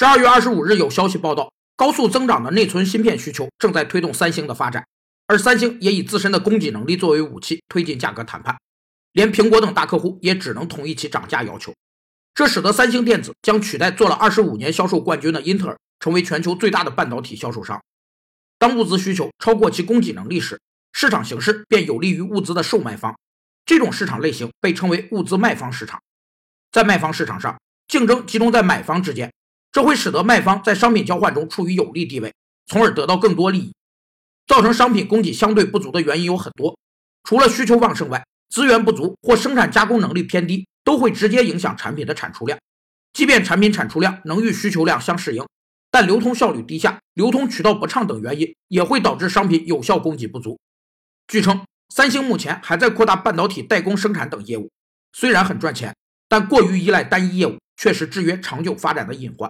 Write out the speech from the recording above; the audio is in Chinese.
十二月二十五日，有消息报道，高速增长的内存芯片需求正在推动三星的发展，而三星也以自身的供给能力作为武器，推进价格谈判，连苹果等大客户也只能同意其涨价要求。这使得三星电子将取代做了二十五年销售冠军的英特尔，成为全球最大的半导体销售商。当物资需求超过其供给能力时，市场形势便有利于物资的售卖方，这种市场类型被称为物资卖方市场。在卖方市场上，竞争集中在买方之间。这会使得卖方在商品交换中处于有利地位，从而得到更多利益。造成商品供给相对不足的原因有很多，除了需求旺盛外，资源不足或生产加工能力偏低都会直接影响产品的产出量。即便产品产出量能与需求量相适应，但流通效率低下、流通渠道不畅等原因也会导致商品有效供给不足。据称，三星目前还在扩大半导体代工生产等业务，虽然很赚钱，但过于依赖单一业务，确实制约长久发展的隐患。